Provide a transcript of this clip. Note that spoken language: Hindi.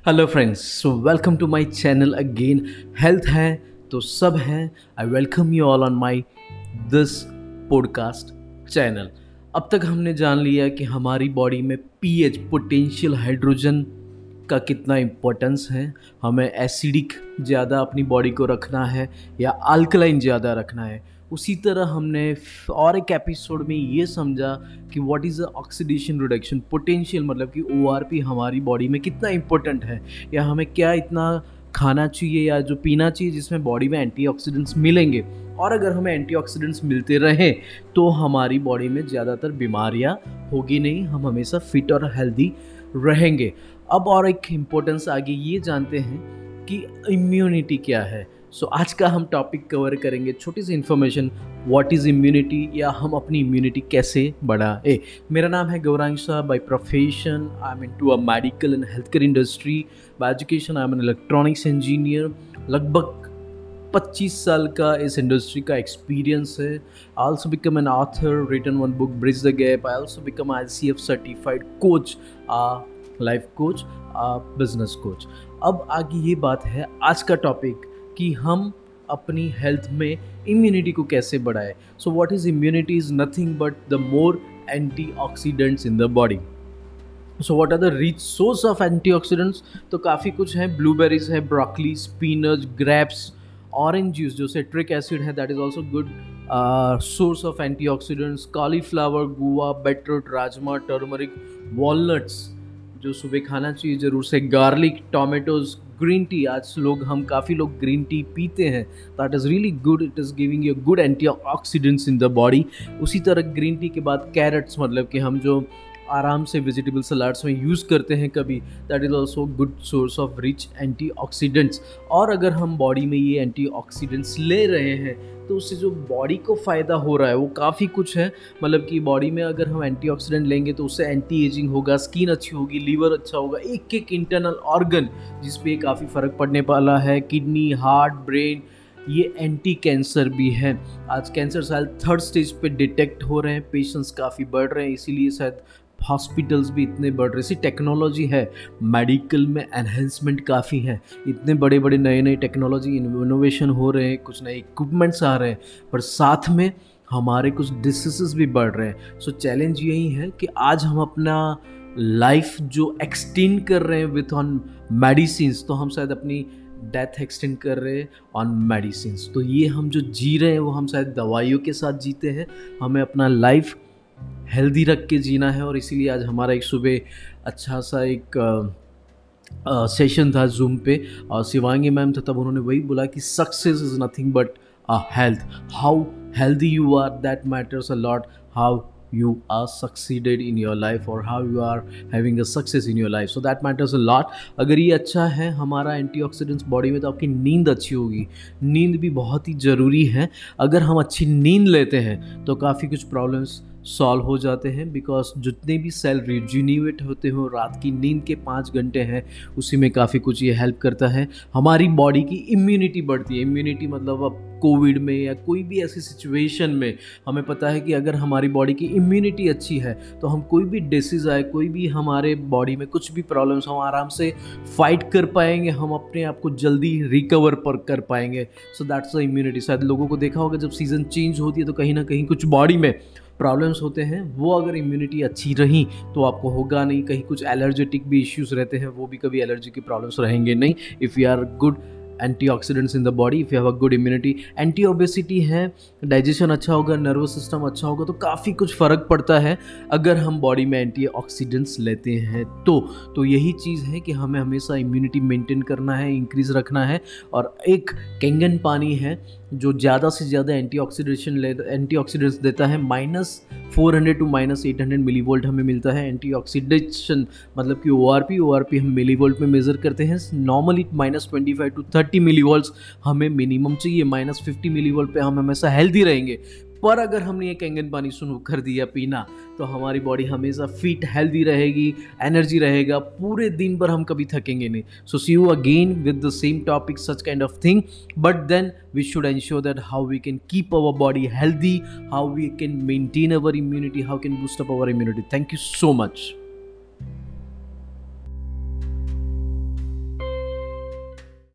Hello friends so welcome to my channel again health है तो सब है. I welcome you all on my this podcast channel अब तक हमने जान लिया कि हमारी बॉडी में पीएच पोटेंशियल हाइड्रोजन का कितना इम्पोर्टेंस है। हमें एसिडिक ज़्यादा अपनी बॉडी को रखना है या अल्कलाइन ज़्यादा रखना है। उसी तरह हमने और एक एपिसोड में ये समझा कि what is oxidation reduction potential मतलब कि ओआरपी हमारी बॉडी में कितना इम्पोर्टेंट है। या हमें क्या इतना खाना चाहिए या जो पीना चाहिए जिसमें बॉडी में एंटीऑक्सीडेंट्स मिलेंगे। और अगर हमें एंटीऑक्सीडेंट्स मिलते रहें तो हमारी बॉडी में ज़्यादातर बीमारियाँ होगी नहीं। हम हमेशा फिट और हेल्दी रहेंगे। अब और एक इम्पोर्टेंस आगे ये जानते हैं कि इम्यूनिटी क्या है। सो so, आज का हम टॉपिक कवर करेंगे छोटी सी इन्फॉर्मेशन व्हाट इज़ इम्यूनिटी या हम अपनी इम्यूनिटी कैसे बढ़ाए। मेरा नाम है Gaurang Shah by profession I am to a medical and health care industry by education I am an electronics engineer लगभग 25 साल का इस इंडस्ट्री का एक्सपीरियंस है। I also become an author return one book bridge the gap I also become I C F certified coach life coach business coach अब आगे ये बात है आज का टॉपिक कि हम अपनी हेल्थ में इम्यूनिटी को कैसे बढ़ाए. So what is immunity is nothing but the more antioxidants in the body so what are the rich source of antioxidants तो काफ़ी कुछ है. ब्लूबेरीज है broccoli spinach grapes orange juice जो सेट्रिक एसिड है that is also good source of antioxidants cauliflower guava beetroot rajma turmeric walnuts जो सुबह खाना चाहिए, ज़रूर से गार्लिक टोमेटोज ग्रीन टी आज लोग, हम काफ़ी लोग ग्रीन टी पीते हैं। That is really good it is giving you good antioxidants in the body उसी तरह ग्रीन टी के बाद कैरेट्स मतलब कि हम जो आराम से वेजिटेबल सलाड्स में यूज़ करते हैं कभी that is also good source of rich anti और अगर हम बॉडी में ये एंटी ले रहे हैं तो उससे जो बॉडी को फ़ायदा हो रहा है, वो काफ़ी कुछ है। मतलब कि बॉडी में अगर हम एंटीऑक्सीडेंट लेंगे तो उससे एंटी एजिंग होगा स्किन अच्छी होगी लीवर अच्छा होगा एक एक इंटरनल ऑर्गन जिस पे काफ़ी फ़र्क पड़ने वाला है किडनी हार्ट ब्रेन ये एंटी कैंसर भी है। आज कैंसर शायद थर्ड स्टेज पे डिटेक्ट हो रहे हैं पेशेंट्स काफ़ी बढ़ रहे हैं, इसीलिए शायद हॉस्पिटल्स भी इतने बढ़ रहे इसी टेक्नोलॉजी है, मेडिकल में एनहेंसमेंट काफ़ी है। इतने बड़े बड़े नए नए टेक्नोलॉजी इनोवेशन हो रहे हैं, कुछ नए इक्विपमेंट्स आ रहे हैं, पर साथ में हमारे कुछ डिसीज़ भी बढ़ रहे हैं। सो चैलेंज यही है कि आज हम अपना लाइफ जो एक्सटेंड कर रहे हैं विथ ऑन मेडिसिन तो हम शायद अपनी डेथ एक्सटेंड कर रहे हैं ऑन मेडिसिन तो ये हम जो जी रहे हैं, वो हम शायद दवाइयों के साथ जीते हैं। हमें अपना लाइफ हेल्दी रख के जीना है और इसीलिए आज हमारा एक सुबह अच्छा सा एक सेशन था जूम पे। और शिवांगी मैम था, तब उन्होंने वही बोला कि success is nothing but a health how healthy you are that matters a lot how you are succeeded in your life or how you are having a success in your life so that matters a lot अगर ये अच्छा है हमारा एंटीऑक्सीडेंट्स बॉडी में तो आपकी नींद अच्छी होगी। नींद भी बहुत ही ज़रूरी है। अगर हम अच्छी नींद लेते हैं तो काफ़ी कुछ प्रॉब्लम्स सॉल्व हो जाते हैं बिकॉज़ जितने भी सेल रिज्यूनिवेट होते हो, रात की नींद के पाँच घंटे हैं, उसी में काफ़ी कुछ ये हेल्प करता है। हमारी बॉडी की इम्यूनिटी बढ़ती है। इम्यूनिटी मतलब अब कोविड में या कोई भी ऐसी सिचुएशन में, हमें पता है कि अगर हमारी बॉडी की इम्यूनिटी अच्छी है तो हम कोई भी डिसीज़ आए, कोई भी हमारे बॉडी में कुछ भी प्रॉब्लम्स हम आराम से फाइट कर पाएँगे, हम अपने आप को जल्दी रिकवर पर कर पाएँगे। सो दैट्स द इम्यूनिटी शायद लोगों को देखा होगा, जब सीज़न चेंज होती है तो कहीं ना कहीं कुछ बॉडी में प्रॉब्लम्स होते हैं, वो अगर इम्यूनिटी अच्छी रही तो आपको होगा नहीं। कहीं कुछ एलर्जेटिक भी इश्यूज़ रहते हैं, वो भी कभी एलर्जी की प्रॉब्लम्स रहेंगे नहीं। If you are good antioxidants in the body if you have a good immunity anti obesity है डाइजेशन अच्छा होगा नर्वस सिस्टम अच्छा होगा तो काफ़ी कुछ फ़र्क पड़ता है अगर हम बॉडी में एंटी ऑक्सीडेंट्स लेते हैं तो। तो यही चीज़ है कि हमें हमेशा इम्यूनिटी मेंटेन करना है इंक्रीज़ रखना है और एक कैंगन पानी है जो ज़्यादा से ज़्यादा एंटी ऑक्सीडेशन ले एंटी ऑक्सीडेंट्स देता है minus four hundred to minus eight hundred millivolt हमें मिलता है एंटी ऑक्सीडेशन मतलब कि O R P O R P हम मिली वोल्ट में मेज़र करते हैं। Normally minus twenty five to thirty millivolt हमें मिनिमम चाहिए। माइनस फिफ्टी मिली वोल्ट पर हम हमेशा हेल्दी रहेंगे। पर अगर हमने ये कैंगन पानी शुरू कर दिया पीना तो हमारी बॉडी हमेशा फिट हेल्दी रहेगी एनर्जी रहेगा, पूरे दिन भर हम कभी थकेंगे नहीं। So see you again with the same topic such kind of thing but then we should ensure that how we can keep our body healthy how we can maintain our immunity how can boost up our immunity thank you so much